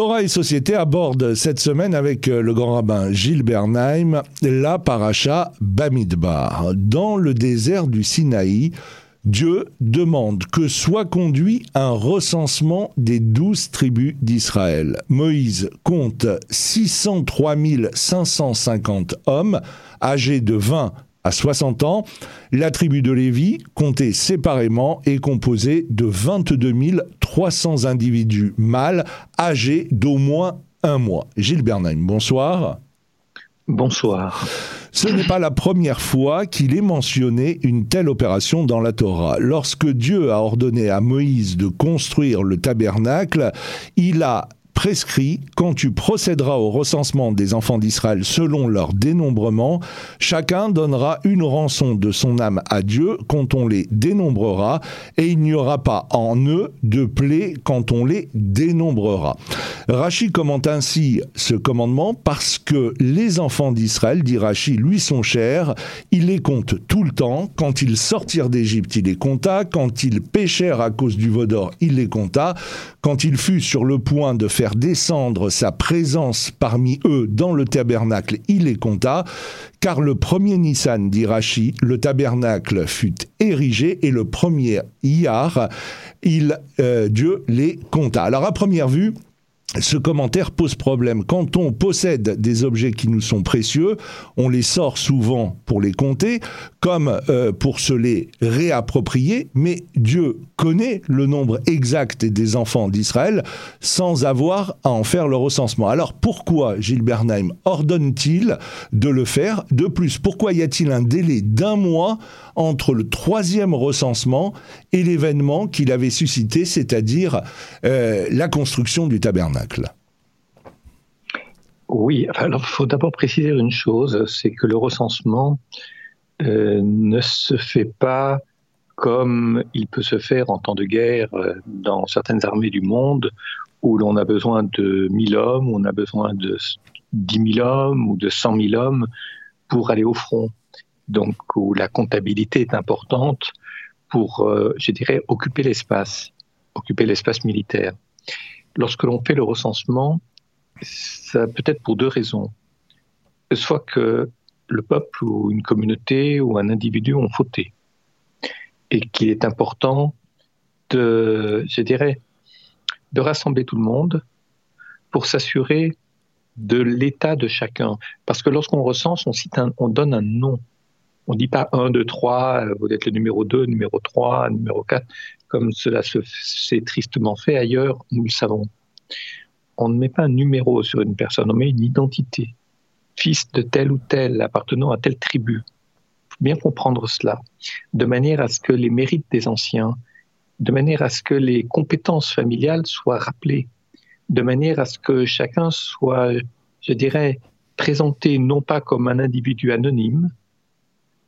Torah et Société aborde cette semaine avec euh, le grand rabbin Gilles Bernheim la paracha Bamidbar. Dans le désert du Sinaï, Dieu demande que soit conduit un recensement des douze tribus d'Israël. Moïse compte 603 550 hommes âgés de 20 à 60 ans. La tribu de Lévi, comptée séparément, est composée de 22 300 individus mâles âgés d'au moins un mois. Gilles Bernheim, bonsoir. Bonsoir. Ce n'est pas la première fois qu'il est mentionné une telle opération dans la Torah. Lorsque Dieu a ordonné à Moïse de construire le tabernacle, il a prescrit quand tu procéderas au recensement des enfants d'Israël selon leur dénombrement, chacun donnera une rançon de son âme à Dieu quand on les dénombrera, et il n'y aura pas en eux de plaie quand on les dénombrera. Rachid commente ainsi ce commandement parce que les enfants d'Israël, dit Rachid, lui sont chers, il les compte tout le temps, quand ils sortirent d'Égypte, il les compta, quand ils péchèrent à cause du vaudor, il les compta, quand il fut sur le point de faire descendre sa présence parmi eux dans le tabernacle, il les compta, car le premier Nissan, dit Rachi, le tabernacle fut érigé et le premier Iyar, il, euh, Dieu les compta. Alors à première vue, ce commentaire pose problème. Quand on possède des objets qui nous sont précieux, on les sort souvent pour les compter, comme euh, pour se les réapproprier, mais Dieu connaît le nombre exact des enfants d'Israël sans avoir à en faire le recensement. Alors pourquoi Gilles Bernheim ordonne-t-il de le faire De plus, pourquoi y a-t-il un délai d'un mois entre le troisième recensement et l'événement qu'il avait suscité, c'est-à-dire euh, la construction du tabernacle? Oui, alors il faut d'abord préciser une chose, c'est que le recensement euh, ne se fait pas comme il peut se faire en temps de guerre euh, dans certaines armées du monde, où l'on a besoin de 1000 hommes, où on a besoin de 10 000 hommes ou de 100 000 hommes pour aller au front. Donc, où la comptabilité est importante pour, euh, je dirais, occuper l'espace, occuper l'espace militaire. Lorsque l'on fait le recensement, ça peut être pour deux raisons. Soit que le peuple ou une communauté ou un individu ont fauté. Et qu'il est important de, rassembler tout le monde pour s'assurer de l'état de chacun. Parce que lorsqu'on recense, on, on donne un nom. On ne dit pas 1, 2, 3, vous êtes le numéro 2, numéro 3, numéro 4, comme cela s'est tristement fait ailleurs, nous le savons. On ne met pas un numéro sur une personne, on met une identité fils de tel ou tel, appartenant à telle tribu. Il faut bien comprendre cela, de manière à ce que les mérites des anciens, de manière à ce que les compétences familiales soient rappelées, de manière à ce que chacun soit, je dirais, présenté non pas comme un individu anonyme,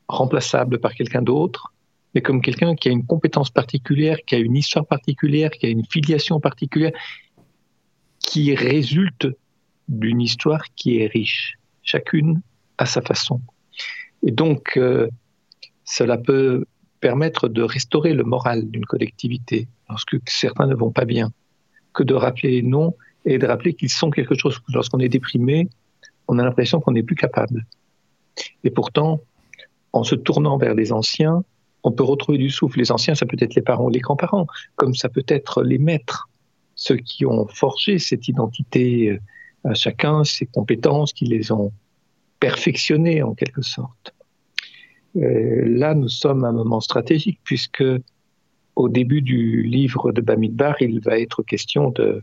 remplaçable par quelqu'un d'autre, mais comme quelqu'un qui a une compétence particulière, qui a une histoire particulière, qui a une filiation particulière, qui résulte d'une histoire qui est riche chacune à sa façon. Et donc, euh, cela peut permettre de restaurer le moral d'une collectivité lorsque certains ne vont pas bien, que de rappeler noms et de rappeler qu'ils sont quelque chose. Lorsqu'on est déprimé, on a l'impression qu'on n'est plus capable. Et pourtant, en se tournant vers les anciens, on peut retrouver du souffle. Les anciens, ça peut être les parents, les grands-parents, comme ça peut être les maîtres, ceux qui ont forgé cette identité euh, à chacun ses compétences, qui les ont perfectionnées en quelque sorte. Euh, là, nous sommes à un moment stratégique puisque au début du livre de Bamidbar, il va être question de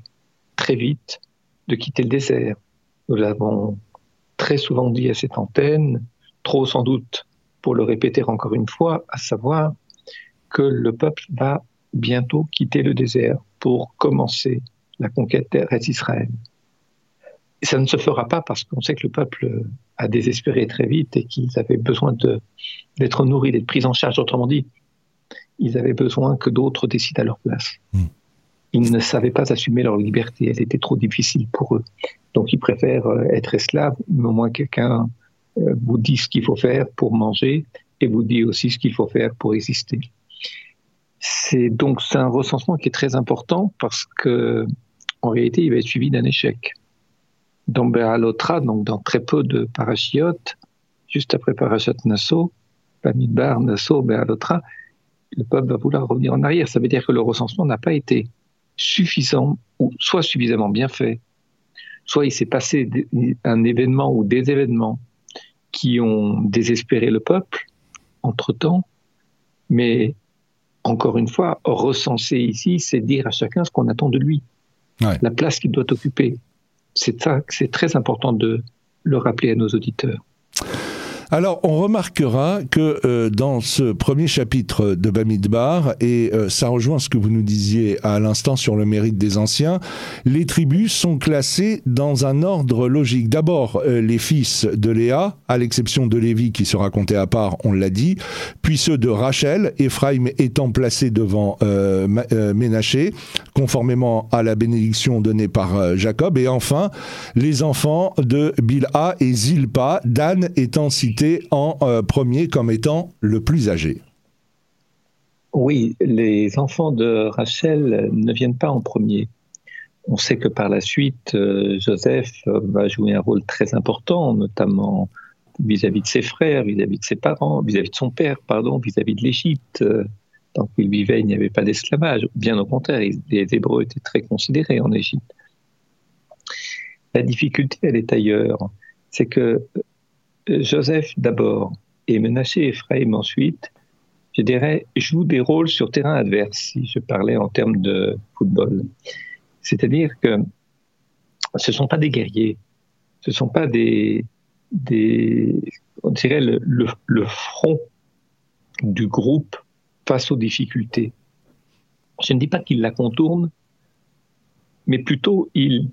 très vite de quitter le désert. Nous l'avons très souvent dit à cette antenne, trop sans doute pour le répéter encore une fois, à savoir que le peuple va bientôt quitter le désert pour commencer la conquête d'Israël ça ne se fera pas parce qu'on sait que le peuple a désespéré très vite et qu'ils avaient besoin d'être nourris, d'être pris en charge. Autrement dit, ils avaient besoin que d'autres décident à leur place. Hmm. Ils ne savaient pas assumer leur liberté, elle était trop difficile pour eux. Donc ils préfèrent euh, être esclaves, mais au moins quelqu'un vous dit ce qu'il faut faire pour manger et vous dit aussi ce qu'il faut faire pour exister. C'est donc un recensement qui est très important parce que en réalité, il va être suivi d'un échec. Dans Béalotra, donc dans très peu de parachiotes, juste après Parashat Nassau, Bamidbar, Nassau, Béalotra, le peuple va vouloir revenir en arrière. Ça veut dire que le recensement n'a pas été suffisant, ou soit suffisamment bien fait, soit il s'est passé un événement ou des événements qui ont désespéré le peuple entre-temps, mais encore une fois, recenser ici, c'est dire à chacun ce qu'on attend de lui, la place qu'il doit occuper. C'est ça, c'est très important de le rappeler à nos auditeurs. Alors, on remarquera que euh, dans ce premier chapitre de Bamidbar, et euh, ça rejoint ce que vous nous disiez à l'instant sur le mérite des anciens, les tribus sont classées dans un ordre logique. D'abord, euh, les fils de Léa, à l'exception de Lévi qui sera compté à part, on l'a dit, puis ceux de Rachel, Ephraim étant placé devant Ménaché, conformément à la bénédiction donnée par Jacob, et enfin, les enfants de Bilha et Zilpa, Dan étant en euh, premier comme étant le plus âgé. Oui, les enfants de Rachel ne viennent pas en premier. On sait que par la suite, euh, Joseph va jouer un rôle très important, notamment vis-à-vis de ses frères, vis-à-vis de ses parents, vis-à-vis de son père, pardon, vis-à-vis de l'Égypte. Tant qu'il vivait, il n'y avait pas d'esclavage. Bien au contraire, les Hébreux étaient très considérés en Égypte. La difficulté, elle est ailleurs. C'est que Joseph d'abord et Menaché Ephraim ensuite, je dirais, jouent des rôles sur terrain adverse, si je parlais en termes de football. C'est-à-dire que ce ne sont pas des guerriers, ce ne sont pas des, des on dirait, le, le, front du groupe face aux difficultés. Je ne dis pas qu'ils la contournent, mais plutôt ils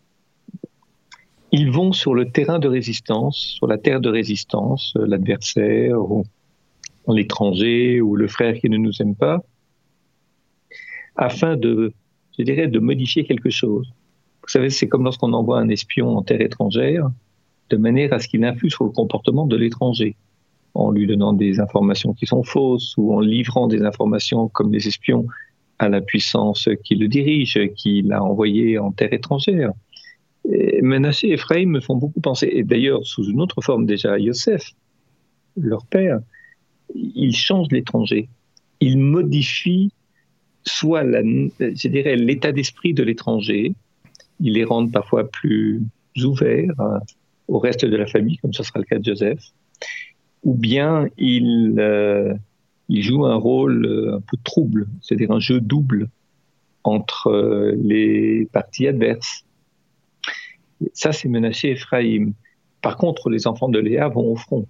ils vont sur le terrain de résistance, sur la terre de résistance, euh, l'adversaire ou l'étranger ou le frère qui ne nous aime pas, afin de, modifier quelque chose. Vous savez, c'est comme lorsqu'on envoie un espion en terre étrangère, de manière à ce qu'il influe sur le comportement de l'étranger, en lui donnant des informations qui sont fausses ou en livrant des informations comme des espions à la puissance qui le dirige, qui l'a envoyé en terre étrangère. Menaché et Ephraim me font beaucoup penser, et d'ailleurs sous une autre forme déjà, Yosef, leur père, ils changent l'étranger. Ils modifient soit, je dirais, l'état d'esprit de l'étranger. Ils les rendent parfois plus ouverts hein, au reste de la famille, comme ce sera le cas de Joseph. Ou bien ils, euh, ils jouent un rôle euh, un peu trouble, c'est-à-dire un jeu double entre euh, les parties adverses. Ça, c'est menacé Ephraim. Par contre, les enfants de Léa vont au front.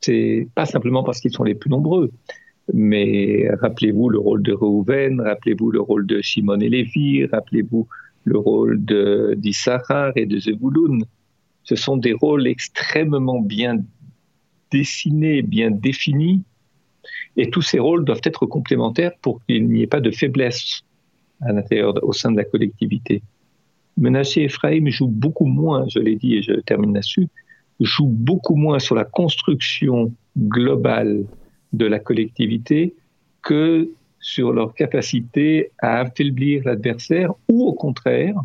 C'est pas simplement parce qu'ils sont les plus nombreux, mais rappelez-vous le rôle de Reuven, rappelez-vous le rôle de Shimon et Lévi, rappelez-vous le rôle d'Issachar et de Zebulun. Ce sont des rôles extrêmement bien dessinés, bien définis, et tous ces rôles doivent être complémentaires pour qu'il n'y ait pas de faiblesse à l'intérieur, au sein de la collectivité. Menaché Ephraim joue beaucoup moins, je l'ai dit et je termine là-dessus, joue beaucoup moins sur la construction globale de la collectivité que sur leur capacité à affaiblir l'adversaire ou au contraire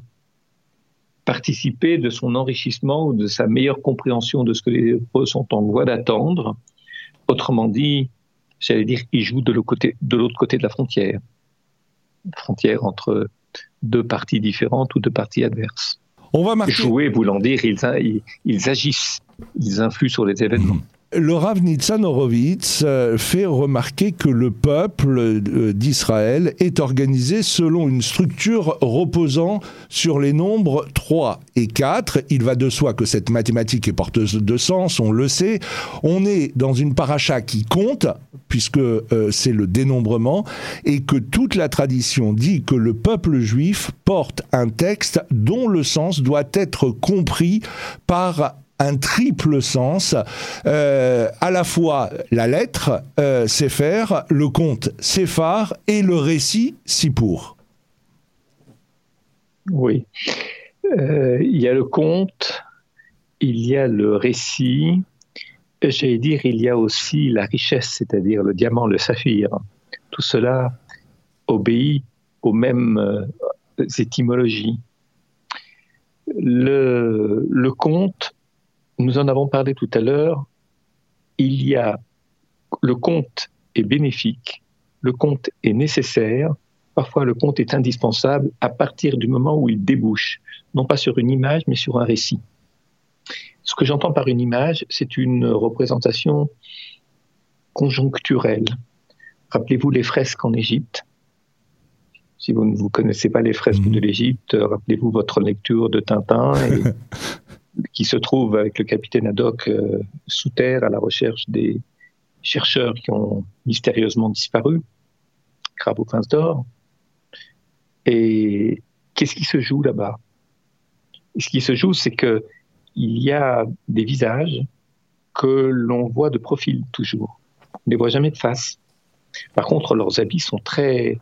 participer de son enrichissement ou de sa meilleure compréhension de ce que les Hébreux sont en voie d'attendre. Autrement dit, j'allais dire qu'ils jouent de l'autre côté, de côté de la frontière, frontière entre deux parties différentes ou deux parties adverses. On va marquer... Jouer voulant dire ils, ils agissent, ils influent sur les événements. Mmh. Le Rav Nitzan Horowitz euh, fait remarquer que le peuple euh, d'Israël est organisé selon une structure reposant sur les nombres 3 et 4. Il va de soi que cette mathématique est porteuse de sens, on le sait. On est dans une paracha qui compte, puisque euh, c'est le dénombrement, et que toute la tradition dit que le peuple juif porte un texte dont le sens doit être compris par un triple sens, euh, à la fois la lettre, euh, faire, le conte Séphar et le récit Sipour. Oui. Euh, il y a le conte, il y a le récit, j'allais dire, il y a aussi la richesse, c'est-à-dire le diamant, le saphir. Tout cela obéit aux mêmes étymologies. Le, le conte, nous en avons parlé tout à l'heure, il y a le conte est bénéfique, le conte est nécessaire, parfois le conte est indispensable à partir du moment où il débouche, non pas sur une image, mais sur un récit. Ce que j'entends par une image, c'est une représentation conjoncturelle. Rappelez-vous les fresques en Égypte. Si vous ne vous connaissez pas les fresques mhm. de l'Égypte, rappelez-vous votre lecture de Tintin, qui se trouve avec le capitaine Haddock euh, sous terre à la recherche des chercheurs qui ont mystérieusement disparu, Crabe au Prince d'Or. Et qu'est-ce qui se joue là-bas? Ce qui se joue, c'est que il y a des visages que l'on voit de profil toujours. On ne les voit jamais de face. Par contre, leurs habits sont très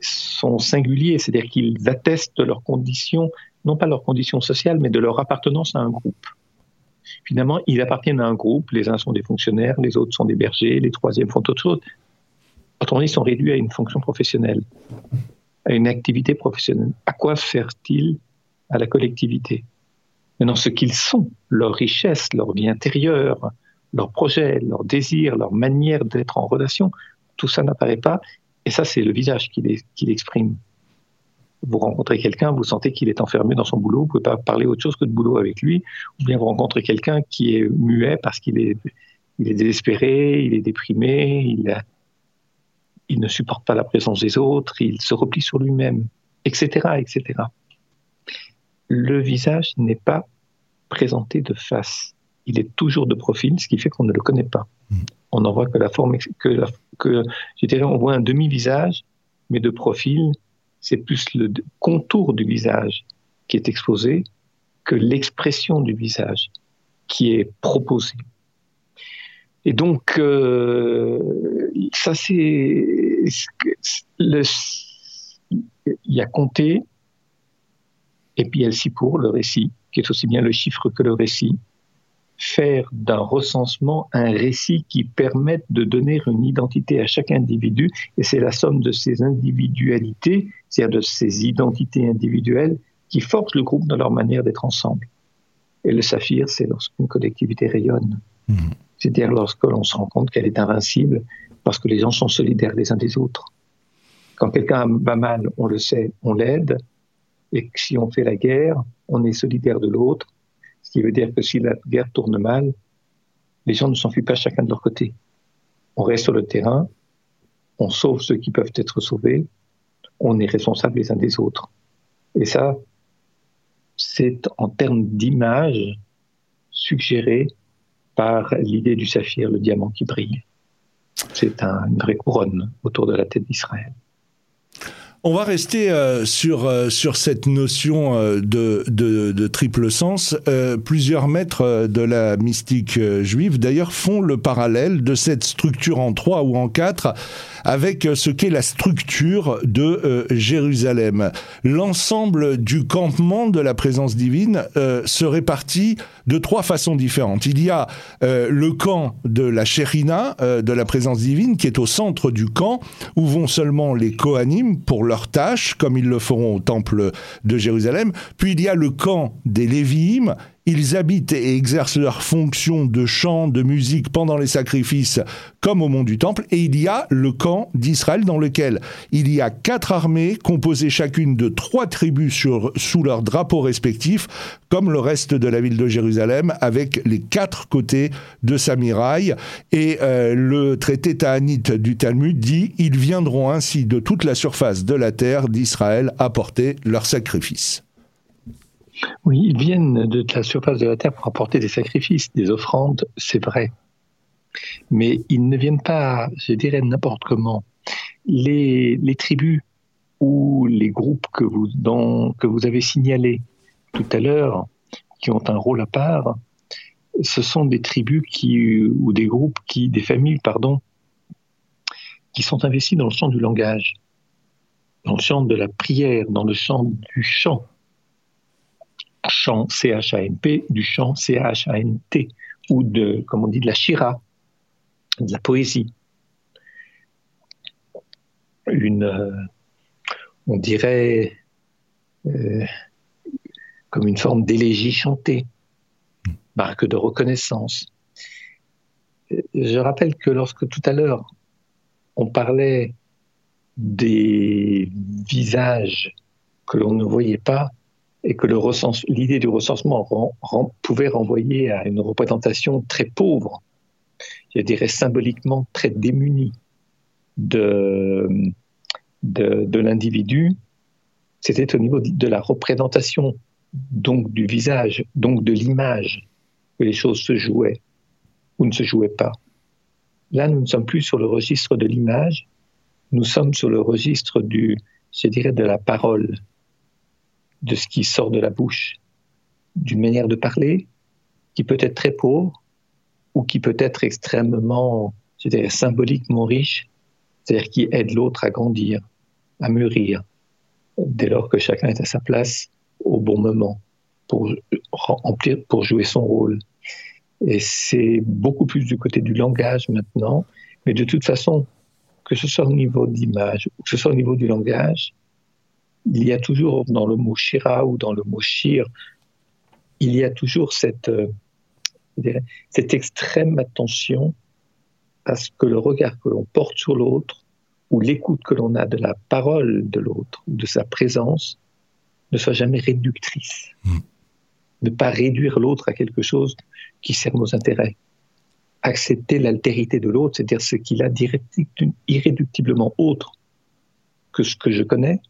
sont singuliers, c'est-à-dire qu'ils attestent de leurs conditions, non pas leurs conditions sociales, mais de leur appartenance à un groupe. Finalement, ils appartiennent à un groupe, les uns sont des fonctionnaires, les autres sont des bergers, les troisièmes font autre chose. Autrement ils sont réduits à une fonction professionnelle, à une activité professionnelle. À quoi sert-il à la collectivité? Maintenant, ce qu'ils sont, leur richesse, leur vie intérieure, leurs projets, leurs désirs, leur manière d'être en relation, tout ça n'apparaît pas. Et ça, c'est le visage qui l'exprime. Vous rencontrez quelqu'un, vous sentez qu'il est enfermé dans son boulot, vous ne pouvez pas parler autre chose que de boulot avec lui, ou bien vous rencontrez quelqu'un qui est muet parce qu'il est, il est désespéré, il est déprimé, il, il ne supporte pas la présence des autres, il se replie sur lui-même, etc., etc le visage n'est pas présenté de face. Il est toujours de profil, ce qui fait qu'on ne le connaît pas. Hmm. On n'en voit que la forme, que, que je dirais, on voit un demi-visage, mais de profil, c'est plus le contour du visage qui est exposé que l'expression du visage qui est proposée. Et donc, euh, ça c'est, il y a compté, et puis elle pour le récit, qui est aussi bien le chiffre que le récit, faire d'un recensement un récit qui permette de donner une identité à chaque individu, et c'est la somme de ces individualités, c'est-à-dire de ces identités individuelles, qui forcent le groupe dans leur manière d'être ensemble. Et le saphir, c'est lorsqu'une collectivité rayonne. Mmh. C'est-à-dire lorsque l'on se rend compte qu'elle est invincible, parce que les gens sont solidaires les uns des autres. Quand quelqu'un va mal, on le sait, on l'aide, et si on fait la guerre, on est solidaire de l'autre, qui veut dire que si la guerre tourne mal, les gens ne s'enfuient pas chacun de leur côté. On reste sur le terrain, on sauve ceux qui peuvent être sauvés, on est responsable les uns des autres. Et ça, c'est en termes d'image suggéré par l'idée du saphir, le diamant qui brille. C'est une vraie couronne autour de la tête d'Israël. On va rester euh, sur, euh, sur cette notion euh, de, de, de, triple sens. plusieurs maîtres de la mystique juive, d'ailleurs, font le parallèle de cette structure en trois ou en quatre avec ce qu'est la structure de Jérusalem. L'ensemble du campement de la présence divine se répartit de trois façons différentes. Il y a le camp de la Shérina, de la présence divine, qui est au centre du camp, où vont seulement les Kohanim pour leur tâches, comme ils le feront au temple de Jérusalem. Puis il y a le camp des Lévi'im. Ils habitent et exercent leurs fonctions de chant, de musique pendant les sacrifices, comme au mont du Temple. Et il y a le camp d'Israël dans lequel il y a quatre armées composées chacune de trois tribus sur, sous leurs drapeaux respectifs, comme le reste de la ville de Jérusalem, avec les quatre côtés de sa miraille. Et euh, le traité Ta'anite du Talmud dit ils viendront ainsi de toute la surface de la terre d'Israël apporter leurs sacrifices. Oui, ils viennent de la surface de la terre pour apporter des sacrifices, des offrandes, c'est vrai. Mais ils ne viennent pas, je dirais, n'importe comment. Les, tribus ou les groupes que vous, que vous avez signalés tout à l'heure, qui ont un rôle à part, ce sont des tribus qui, ou des groupes qui, des familles, pardon, qui sont investis dans le champ du langage, dans le champ de la prière, dans le champ du chant, chant C-H-A-N-P du chant C-H-A-N-T ou de, comme on dit, de la shira, de la poésie. Une, euh, on dirait, euh, comme une forme d'élégie chantée, marque de reconnaissance. Je rappelle que lorsque tout à l'heure on parlait des visages que l'on ne voyait pas et que l'idée du recensement pouvait renvoyer à une représentation très pauvre, je dirais symboliquement très démunie de, de, l'individu, c'était au niveau de la représentation, donc du visage, donc de l'image, que les choses se jouaient ou ne se jouaient pas. Là, nous ne sommes plus sur le registre de l'image, nous sommes sur le registre du, je dirais, de la parole, de ce qui sort de la bouche, d'une manière de parler qui peut être très pauvre ou qui peut être extrêmement, je dirais, symboliquement riche, c'est-à-dire qui aide l'autre à grandir, à mûrir, dès lors que chacun est à sa place au bon moment pour remplir, pour jouer son rôle. Et c'est beaucoup plus du côté du langage maintenant, mais de toute façon, que ce soit au niveau d'image ou que ce soit au niveau du langage, il y a toujours dans le mot shira ou dans le mot shir, il y a toujours cette, euh, cette extrême attention à ce que le regard que l'on porte sur l'autre ou l'écoute que l'on a de la parole de l'autre, de sa présence, ne soit jamais réductrice. Hmm. Ne pas réduire l'autre à quelque chose qui sert nos intérêts. Accepter l'altérité de l'autre, c'est-à-dire ce qu'il a irréductiblement autre que ce que je connais,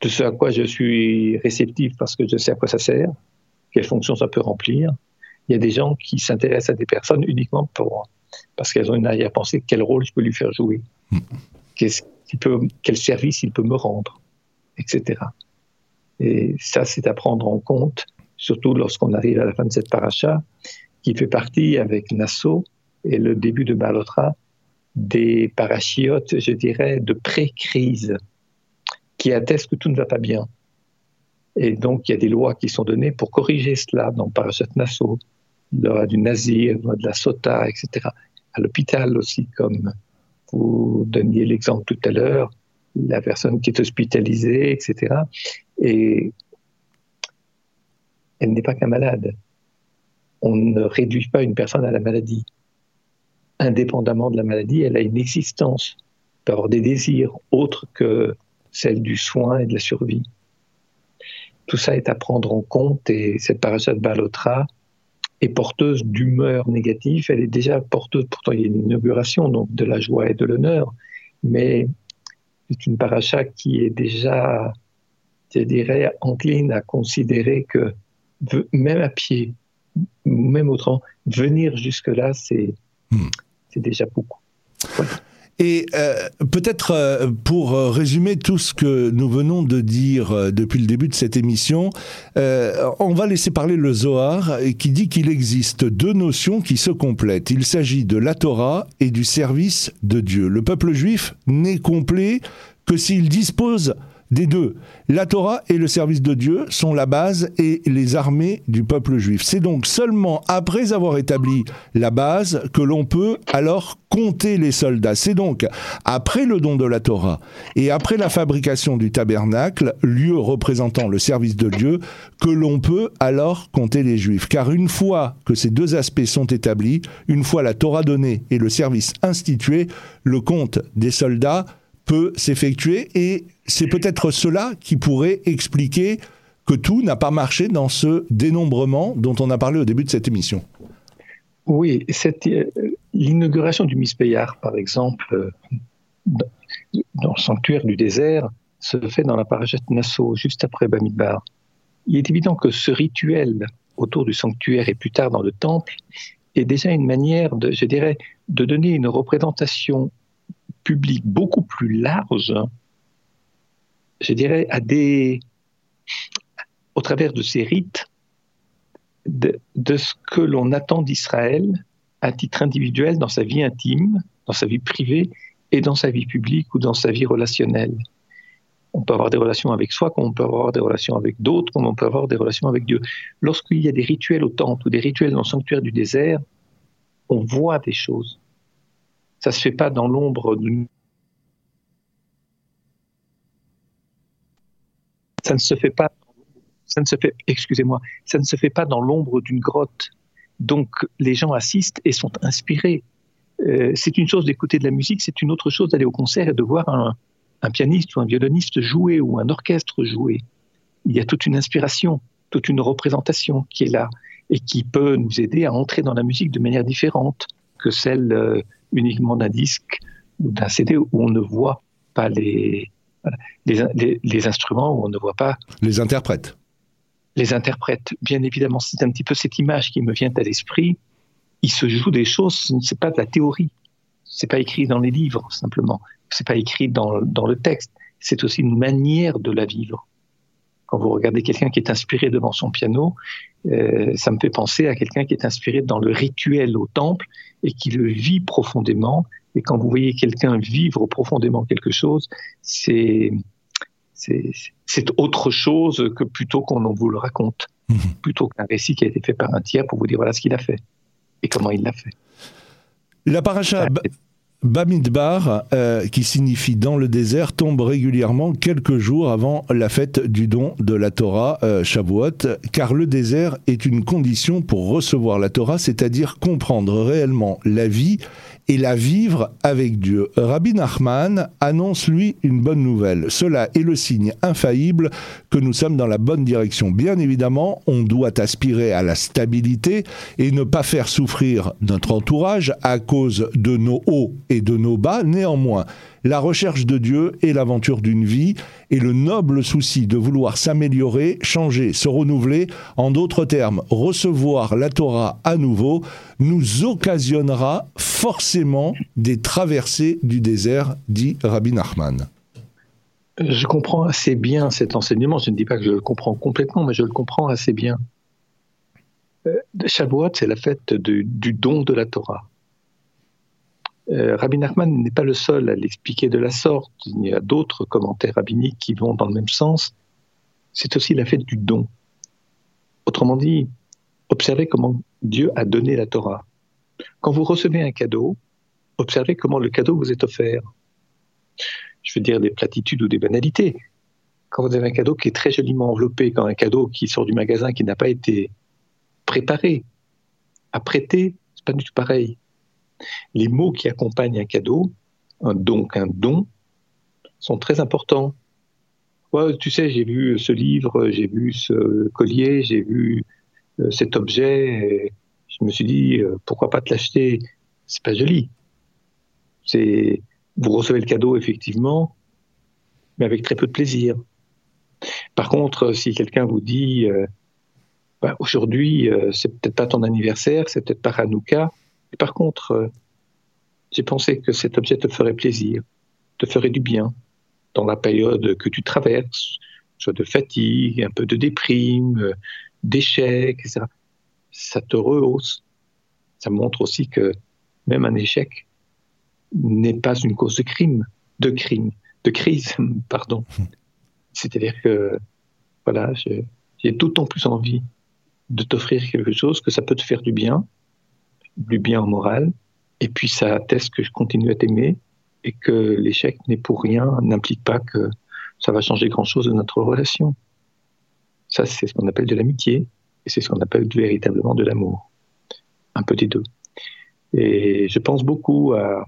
de ce à quoi je suis réceptif parce que je sais à quoi ça sert, quelle fonction ça peut remplir. Il y a des gens qui s'intéressent à des personnes uniquement pour, parce qu'elles ont une arrière-pensée, quel rôle je peux lui faire jouer, peut, quel service il peut me rendre, etc. Et ça, c'est à prendre en compte, surtout lorsqu'on arrive à la fin de cette paracha, qui fait partie avec Nassau et le début de Balotra des parachiotes, je dirais, de pré-crise qui atteste que tout ne va pas bien. Et donc, il y a des lois qui sont données pour corriger cela dans Parashat Nassau, du Nazir, de la Sota, etc. À l'hôpital aussi, comme vous donniez l'exemple tout à l'heure, la personne qui est hospitalisée, etc. Et elle n'est pas qu'un malade. On ne réduit pas une personne à la maladie. Indépendamment de la maladie, elle a une existence, elle peut avoir des désirs autres que celle du soin et de la survie. Tout ça est à prendre en compte et cette paracha de Balotra est porteuse d'humeur négative. Elle est déjà porteuse, pourtant il y a une inauguration, donc de la joie et de l'honneur, mais c'est une paracha qui est déjà, je dirais, encline à considérer que même à pied, même autrement, venir jusque-là, c'est hmm. déjà beaucoup. Et euh, peut-être euh, pour euh, résumer tout ce que nous venons de dire depuis le début de cette émission, on va laisser parler le Zohar qui dit qu'il existe deux notions qui se complètent. Il s'agit de la Torah et du service de Dieu. Le peuple juif n'est complet que s'il dispose des deux. La Torah et le service de Dieu sont la base et les armées du peuple juif. C'est donc seulement après avoir établi la base que l'on peut alors compter les soldats. C'est donc après le don de la Torah et après la fabrication du tabernacle, lieu représentant le service de Dieu, que l'on peut alors compter les juifs. Car une fois que ces deux aspects sont établis, une fois la Torah donnée et le service institué, le compte des soldats peut s'effectuer et c'est peut-être cela qui pourrait expliquer que tout n'a pas marché dans ce dénombrement dont on a parlé au début de cette émission. Oui, euh, l'inauguration du Mispeyar, par exemple, euh, dans le sanctuaire du désert, se fait dans la parachute Nassau, juste après Bamidbar. Il est évident que ce rituel autour du sanctuaire et plus tard dans le temple est déjà une manière, de, je dirais, de donner une représentation public beaucoup plus large, je dirais, à des, au travers de ces rites, de, ce que l'on attend d'Israël à titre individuel dans sa vie intime, dans sa vie privée et dans sa vie publique ou dans sa vie relationnelle. On peut avoir des relations avec soi, comme on peut avoir des relations avec d'autres, comme on peut avoir des relations avec Dieu. Lorsqu'il y a des rituels au temple ou des rituels dans le sanctuaire du désert, on voit des choses. Ça se fait pas dans l'ombre. Ça ne se fait pas ça ne se fait, excusez-moi, ça ne se fait pas dans l'ombre d'une grotte. Donc les gens assistent et sont inspirés. Euh, c'est une chose d'écouter de la musique, c'est une autre chose d'aller au concert et de voir un, pianiste ou un violoniste jouer ou un orchestre jouer. Il y a toute une inspiration, toute une représentation qui est là et qui peut nous aider à entrer dans la musique de manière différente que celle euh, uniquement d'un disque ou d'un CD où on ne voit pas les, les, les, instruments, où on ne voit pas... Les interprètes. Les interprètes, bien évidemment. C'est un petit peu cette image qui me vient à l'esprit. Il se joue des choses, ce n'est pas de la théorie. C'est pas écrit dans les livres, simplement. C'est pas écrit dans, dans le texte. C'est aussi une manière de la vivre. Quand vous regardez quelqu'un qui est inspiré devant son piano, euh, ça me fait penser à quelqu'un qui est inspiré dans le rituel au temple et qui le vit profondément. Et quand vous voyez quelqu'un vivre profondément quelque chose, c'est c'est autre chose que plutôt qu'on vous le raconte, mhm. plutôt qu'un récit qui a été fait par un tiers pour vous dire voilà ce qu'il a fait et comment il l'a fait. La paracha Bamidbar, euh, qui signifie dans le désert, tombe régulièrement quelques jours avant la fête du don de la Torah, euh, Shavuot, car le désert est une condition pour recevoir la Torah, c'est-à-dire comprendre réellement la vie et la vivre avec Dieu. Rabbi Nachman annonce lui une bonne nouvelle. Cela est le signe infaillible que nous sommes dans la bonne direction. Bien évidemment, on doit aspirer à la stabilité et ne pas faire souffrir notre entourage à cause de nos hauts et de nos bas. Néanmoins, la recherche de Dieu est l'aventure d'une vie et le noble souci de vouloir s'améliorer, changer, se renouveler, en d'autres termes, recevoir la Torah à nouveau, nous occasionnera forcément des traversées du désert, dit Rabbi Nachman. Je comprends assez bien cet enseignement. Je ne dis pas que je le comprends complètement, mais je le comprends assez bien. Euh, Shavuot, c'est la fête du don de la Torah. Euh, Rabbi Nachman n'est pas le seul à l'expliquer de la sorte. Il y a d'autres commentaires rabbiniques qui vont dans le même sens. C'est aussi la fête du don. Autrement dit, observez comment Dieu a donné la Torah. Quand vous recevez un cadeau, observez comment le cadeau vous est offert. Je veux dire des platitudes ou des banalités. Quand vous avez un cadeau qui est très joliment enveloppé, quand un cadeau qui sort du magasin qui n'a pas été préparé, apprêté, c'est pas du tout pareil. Les mots qui accompagnent un cadeau, un donc un don, sont très importants. tu sais, j'ai vu ce livre, j'ai vu ce collier, j'ai vu euh, cet objet. Je me suis dit, euh, pourquoi pas te l'acheter? C'est pas joli. Vous recevez le cadeau effectivement, mais avec très peu de plaisir. Par contre, si quelqu'un vous dit, euh, bah, aujourd'hui, c'est peut-être pas ton anniversaire, c'est peut-être pas Hanouka, par contre, euh, j'ai pensé que cet objet te ferait plaisir, te ferait du bien dans la période que tu traverses, soit de fatigue, un peu de déprime, euh, d'échec, etc. Ça te rehausse. Ça montre aussi que même un échec n'est pas une cause de crime, de crime, de crise, pardon. C'est-à-dire que, voilà, j'ai d'autant plus envie de t'offrir quelque chose que ça peut te faire du bien, du bien en moral. Et puis ça atteste que je continue à t'aimer et que l'échec n'est pour rien, n'implique pas que ça va changer grand-chose de notre relation. Ça, c'est ce qu'on appelle de l'amitié et c'est ce qu'on appelle véritablement de l'amour. Un petit deux. Et je pense beaucoup à,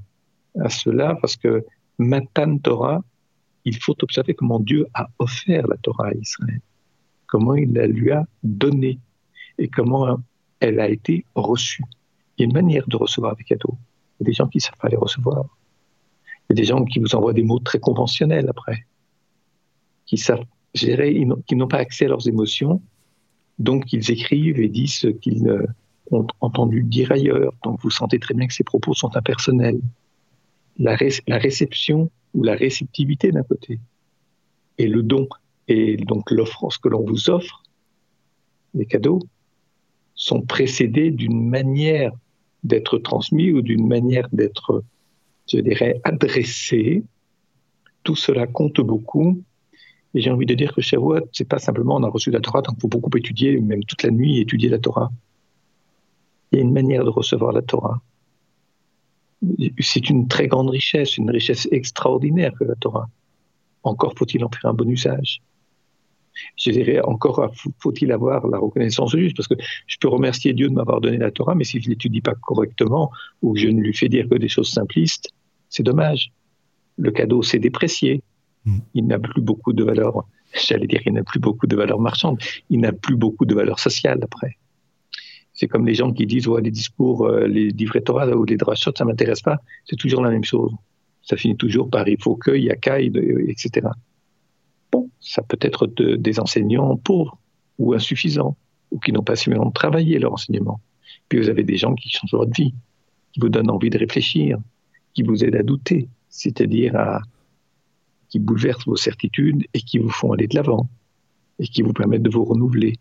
cela parce que Matan Torah, il faut observer comment Dieu a offert la Torah à Israël, comment il la lui a donnée et comment elle a été reçue. Il y a une manière de recevoir des cadeaux. Il y a des gens qui savent pas les recevoir. Il y a des gens qui vous envoient des mots très conventionnels après, qui savent gérer, qui n'ont pas accès à leurs émotions, donc ils écrivent et disent ce qu'ils ont entendu dire ailleurs. Donc vous sentez très bien que ces propos sont impersonnels. La, réception ou la réceptivité d'un côté, et le don, et donc l'offre, que l'on vous offre, les cadeaux, sont précédés d'une manière d'être transmis ou d'une manière d'être, je dirais, adressé. Tout cela compte beaucoup. Et j'ai envie de dire que Shavuot, c'est pas simplement on a reçu la Torah, donc il faut beaucoup étudier, même toute la nuit, étudier la Torah. Il y a une manière de recevoir la Torah. C'est une très grande richesse, une richesse extraordinaire que la Torah. Encore faut-il en faire un bon usage. Je dirais encore, faut-il avoir la reconnaissance juste Parce que je peux remercier Dieu de m'avoir donné la Torah, mais si je ne l'étudie pas correctement ou que je ne lui fais dire que des choses simplistes, c'est dommage. Le cadeau s'est déprécié. Il n'a plus beaucoup de valeur, j'allais dire, il n'a plus beaucoup de valeur marchande. Il n'a plus beaucoup de valeur sociale après. C'est comme les gens qui disent, ouais, les discours, euh, les livrets Torah ou les drachot, ça m'intéresse pas. C'est toujours la même chose. Ça finit toujours par il faut que, il y a qu'à, etc. Bon, ça peut être des enseignants pauvres ou insuffisants, ou qui n'ont pas suffisamment travaillé leur enseignement. Puis vous avez des gens qui changent votre vie, qui vous donnent envie de réfléchir, qui vous aident à douter, c'est-à-dire à, qui bouleversent vos certitudes et qui vous font aller de l'avant, et qui vous permettent de vous renouveler,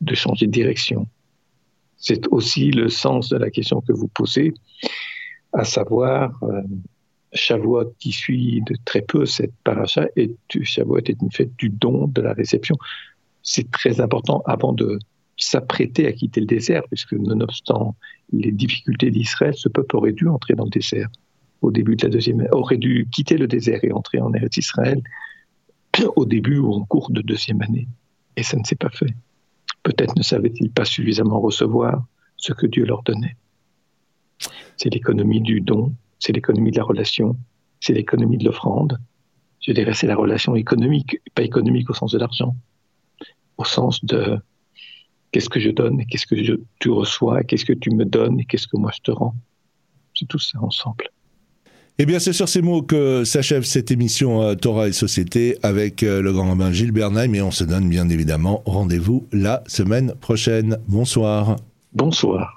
de changer de direction. C'est aussi le sens de la question que vous posez, à savoir, euh, Shavuot qui suit de très peu cette paracha, et Shavuot est une fête du don, de la réception. C'est très important avant de s'apprêter à quitter le désert, puisque nonobstant les difficultés d'Israël, ce peuple aurait dû entrer dans le désert au début de la deuxième, aurait dû quitter le désert et entrer en Eretz Israël au début ou en cours de deuxième année. Et ça ne s'est pas fait. Peut-être ne savaient-ils pas suffisamment recevoir ce que Dieu leur donnait. C'est l'économie du don, c'est l'économie de la relation, c'est l'économie de l'offrande. Je dirais c'est la relation économique, pas économique au sens de l'argent, au sens de qu'est-ce que je donne qu'est-ce que tu reçois, qu'est-ce que tu me donnes et qu'est-ce que moi je te rends. C'est tout ça ensemble. Eh bien, c'est sur ces mots que s'achève cette émission euh, Torah et Société avec euh, le grand rabbin Gilles Bernheim et on se donne bien évidemment rendez-vous la semaine prochaine. Bonsoir. Bonsoir.